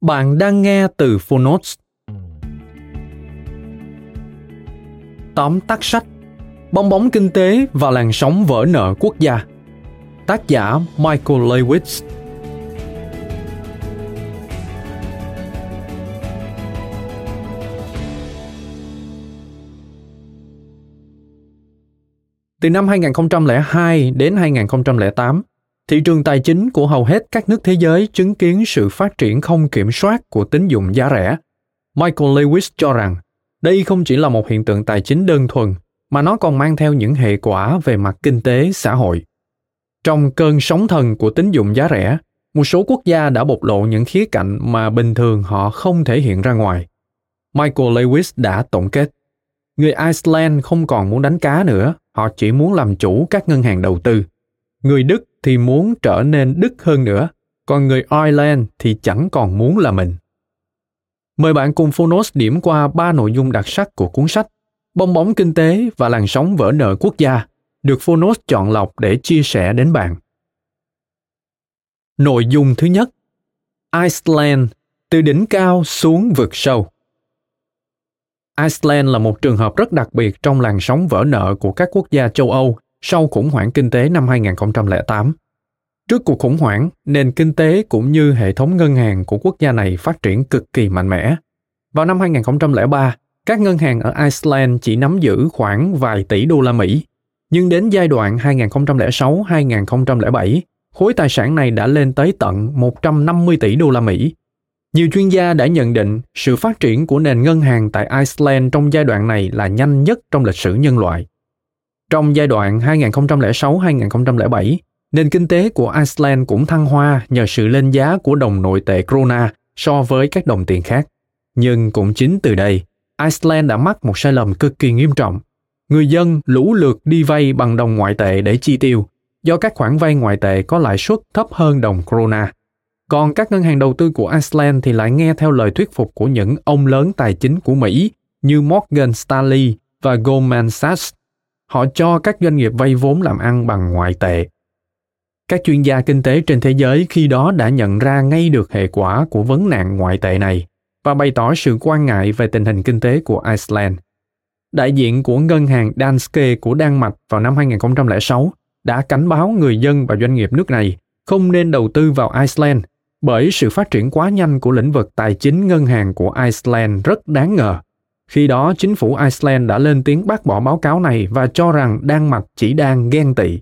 Bạn đang nghe từ Phonotes. Tóm tắt sách Bong bóng kinh tế và làn sóng vỡ nợ quốc gia Tác giả Michael Lewis Từ năm 2002 đến 2008, thị trường tài chính của hầu hết các nước thế giới chứng kiến sự phát triển không kiểm soát của tín dụng giá rẻ. Michael Lewis cho rằng, đây không chỉ là một hiện tượng tài chính đơn thuần, mà nó còn mang theo những hệ quả về mặt kinh tế, xã hội. Trong cơn sóng thần của tín dụng giá rẻ, một số quốc gia đã bộc lộ những khía cạnh mà bình thường họ không thể hiện ra ngoài. Michael lewis đã tổng kết, người iceland không còn muốn đánh cá nữa, họ chỉ muốn làm chủ các ngân hàng đầu tư. Người đức thì muốn trở nên đức hơn nữa, còn người ireland thì chẳng còn muốn là mình Mời bạn cùng Phonos điểm qua ba nội dung đặc sắc của cuốn sách Bong bóng kinh tế và làn sóng vỡ nợ quốc gia, được Phonos chọn lọc để chia sẻ đến bạn. Nội dung thứ nhất, Iceland, từ đỉnh cao xuống vực sâu. Iceland là một trường hợp rất đặc biệt trong làn sóng vỡ nợ của các quốc gia châu Âu sau khủng hoảng kinh tế năm 2008. Trước cuộc khủng hoảng, nền kinh tế cũng như hệ thống ngân hàng của quốc gia này phát triển cực kỳ mạnh mẽ. Vào năm 2003, các ngân hàng ở Iceland chỉ nắm giữ khoảng vài tỷ đô la Mỹ, nhưng đến giai đoạn 2006-2007, khối tài sản này đã lên tới tận 150 tỷ đô la Mỹ. Nhiều chuyên gia đã nhận định sự phát triển của nền ngân hàng tại Iceland trong giai đoạn này là nhanh nhất trong lịch sử nhân loại. Trong giai đoạn 2006-2007, Nền kinh tế của Iceland cũng thăng hoa nhờ sự lên giá của đồng nội tệ krona so với các đồng tiền khác. Nhưng cũng chính từ đây, Iceland đã mắc một sai lầm cực kỳ nghiêm trọng. Người dân lũ lượt đi vay bằng đồng ngoại tệ để chi tiêu, do các khoản vay ngoại tệ có lãi suất thấp hơn đồng krona. Còn các ngân hàng đầu tư của Iceland thì lại nghe theo lời thuyết phục của những ông lớn tài chính của Mỹ như Morgan Stanley và Goldman Sachs. Họ cho các doanh nghiệp vay vốn làm ăn bằng ngoại tệ các chuyên gia kinh tế trên thế giới khi đó đã nhận ra ngay được hệ quả của vấn nạn ngoại tệ này và bày tỏ sự quan ngại về tình hình kinh tế của Iceland. Đại diện của ngân hàng Danske của Đan Mạch vào năm 2006 đã cảnh báo người dân và doanh nghiệp nước này không nên đầu tư vào Iceland bởi sự phát triển quá nhanh của lĩnh vực tài chính ngân hàng của Iceland rất đáng ngờ. Khi đó, chính phủ Iceland đã lên tiếng bác bỏ báo cáo này và cho rằng Đan Mạch chỉ đang ghen tị.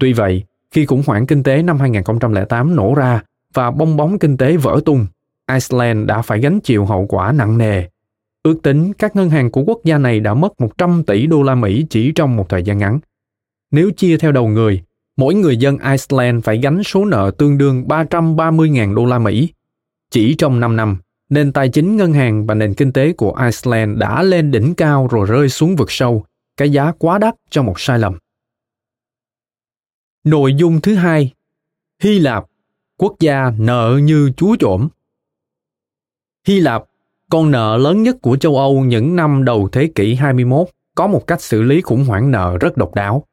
Tuy vậy, khi khủng hoảng kinh tế năm 2008 nổ ra và bong bóng kinh tế vỡ tung, Iceland đã phải gánh chịu hậu quả nặng nề. Ước tính các ngân hàng của quốc gia này đã mất 100 tỷ đô la Mỹ chỉ trong một thời gian ngắn. Nếu chia theo đầu người, mỗi người dân Iceland phải gánh số nợ tương đương 330.000 đô la Mỹ. Chỉ trong 5 năm, nền tài chính ngân hàng và nền kinh tế của Iceland đã lên đỉnh cao rồi rơi xuống vực sâu, cái giá quá đắt cho một sai lầm. Nội dung thứ hai, Hy Lạp, quốc gia nợ như chúa trộm. Hy Lạp, con nợ lớn nhất của châu Âu những năm đầu thế kỷ 21, có một cách xử lý khủng hoảng nợ rất độc đáo.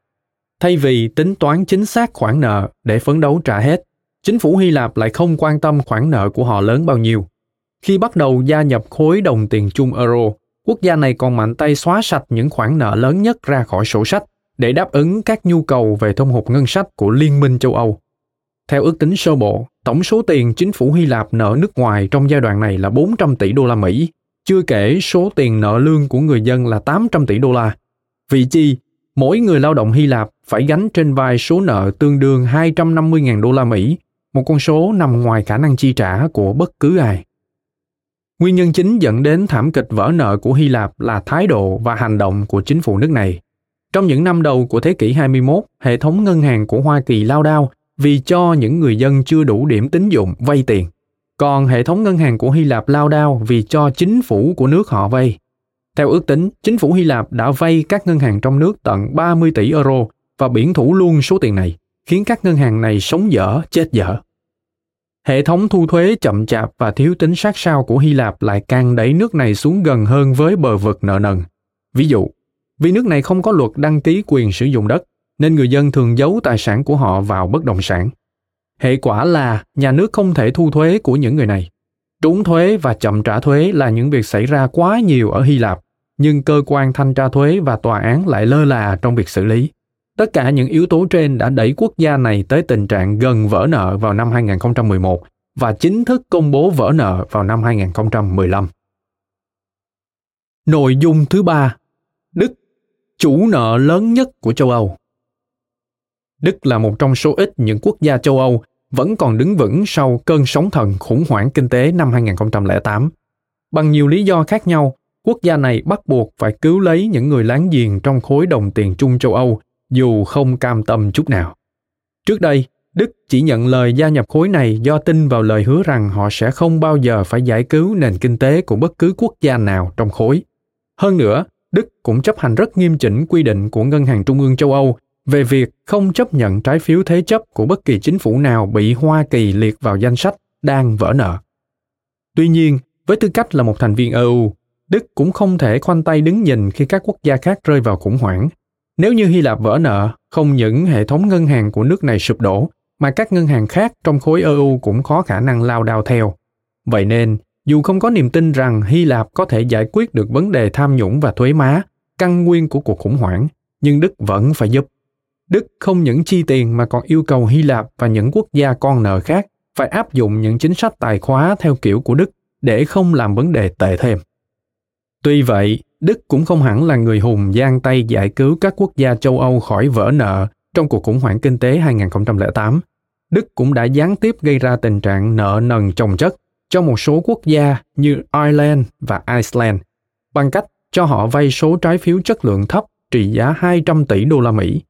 Thay vì tính toán chính xác khoản nợ để phấn đấu trả hết, chính phủ Hy Lạp lại không quan tâm khoản nợ của họ lớn bao nhiêu. Khi bắt đầu gia nhập khối đồng tiền chung euro, quốc gia này còn mạnh tay xóa sạch những khoản nợ lớn nhất ra khỏi sổ sách để đáp ứng các nhu cầu về thâm hụt ngân sách của Liên minh châu Âu. Theo ước tính sơ bộ, tổng số tiền chính phủ Hy Lạp nợ nước ngoài trong giai đoạn này là 400 tỷ đô la Mỹ, chưa kể số tiền nợ lương của người dân là 800 tỷ đô la. Vì chi, mỗi người lao động Hy Lạp phải gánh trên vai số nợ tương đương 250.000 đô la Mỹ, một con số nằm ngoài khả năng chi trả của bất cứ ai. Nguyên nhân chính dẫn đến thảm kịch vỡ nợ của Hy Lạp là thái độ và hành động của chính phủ nước này. Trong những năm đầu của thế kỷ 21, hệ thống ngân hàng của Hoa Kỳ lao đao vì cho những người dân chưa đủ điểm tín dụng vay tiền. Còn hệ thống ngân hàng của Hy Lạp lao đao vì cho chính phủ của nước họ vay. Theo ước tính, chính phủ Hy Lạp đã vay các ngân hàng trong nước tận 30 tỷ euro và biển thủ luôn số tiền này, khiến các ngân hàng này sống dở, chết dở. Hệ thống thu thuế chậm chạp và thiếu tính sát sao của Hy Lạp lại càng đẩy nước này xuống gần hơn với bờ vực nợ nần. Ví dụ, vì nước này không có luật đăng ký quyền sử dụng đất, nên người dân thường giấu tài sản của họ vào bất động sản. Hệ quả là nhà nước không thể thu thuế của những người này. Trốn thuế và chậm trả thuế là những việc xảy ra quá nhiều ở Hy Lạp, nhưng cơ quan thanh tra thuế và tòa án lại lơ là trong việc xử lý. Tất cả những yếu tố trên đã đẩy quốc gia này tới tình trạng gần vỡ nợ vào năm 2011 và chính thức công bố vỡ nợ vào năm 2015. Nội dung thứ ba, Đức, chủ nợ lớn nhất của châu Âu. Đức là một trong số ít những quốc gia châu Âu vẫn còn đứng vững sau cơn sóng thần khủng hoảng kinh tế năm 2008. Bằng nhiều lý do khác nhau, quốc gia này bắt buộc phải cứu lấy những người láng giềng trong khối đồng tiền chung châu Âu dù không cam tâm chút nào. Trước đây, Đức chỉ nhận lời gia nhập khối này do tin vào lời hứa rằng họ sẽ không bao giờ phải giải cứu nền kinh tế của bất cứ quốc gia nào trong khối. Hơn nữa, Đức cũng chấp hành rất nghiêm chỉnh quy định của Ngân hàng Trung ương châu Âu về việc không chấp nhận trái phiếu thế chấp của bất kỳ chính phủ nào bị Hoa Kỳ liệt vào danh sách đang vỡ nợ. Tuy nhiên, với tư cách là một thành viên EU, Đức cũng không thể khoanh tay đứng nhìn khi các quốc gia khác rơi vào khủng hoảng. Nếu như Hy Lạp vỡ nợ, không những hệ thống ngân hàng của nước này sụp đổ, mà các ngân hàng khác trong khối EU cũng có khả năng lao đao theo. Vậy nên, dù không có niềm tin rằng Hy Lạp có thể giải quyết được vấn đề tham nhũng và thuế má, căn nguyên của cuộc khủng hoảng, nhưng Đức vẫn phải giúp. Đức không những chi tiền mà còn yêu cầu Hy Lạp và những quốc gia con nợ khác phải áp dụng những chính sách tài khóa theo kiểu của Đức để không làm vấn đề tệ thêm. Tuy vậy, Đức cũng không hẳn là người hùng giang tay giải cứu các quốc gia châu Âu khỏi vỡ nợ trong cuộc khủng hoảng kinh tế 2008. Đức cũng đã gián tiếp gây ra tình trạng nợ nần chồng chất cho một số quốc gia như Ireland và Iceland bằng cách cho họ vay số trái phiếu chất lượng thấp trị giá 200 tỷ đô la Mỹ.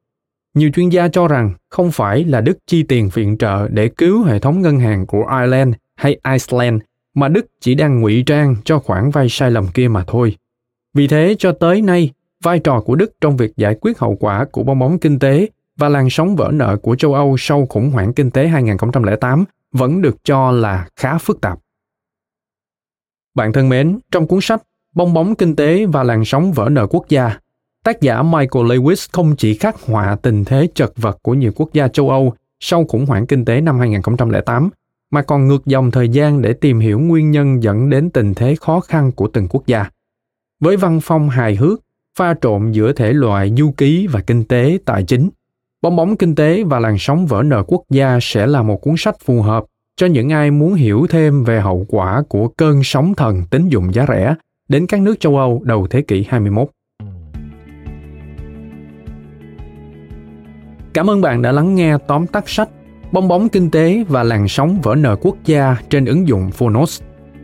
Nhiều chuyên gia cho rằng không phải là Đức chi tiền viện trợ để cứu hệ thống ngân hàng của Ireland hay Iceland, mà Đức chỉ đang ngụy trang cho khoản vay sai lầm kia mà thôi. Vì thế cho tới nay, vai trò của Đức trong việc giải quyết hậu quả của bong bóng kinh tế và làn sóng vỡ nợ của châu Âu sau khủng hoảng kinh tế 2008 vẫn được cho là khá phức tạp. Bạn thân mến, trong cuốn sách Bong bóng kinh tế và làn sóng vỡ nợ quốc gia, tác giả Michael Lewis không chỉ khắc họa tình thế chật vật của nhiều quốc gia châu Âu sau khủng hoảng kinh tế năm 2008, mà còn ngược dòng thời gian để tìm hiểu nguyên nhân dẫn đến tình thế khó khăn của từng quốc gia. Với văn phong hài hước, pha trộn giữa thể loại du ký và kinh tế tài chính, Bong bóng kinh tế và làn sóng vỡ nợ quốc gia sẽ là một cuốn sách phù hợp cho những ai muốn hiểu thêm về hậu quả của cơn sóng thần tín dụng giá rẻ đến các nước châu Âu đầu thế kỷ 21. Cảm ơn bạn đã lắng nghe tóm tắt sách Bong bóng kinh tế và làn sóng vỡ nợ quốc gia trên ứng dụng Phonos.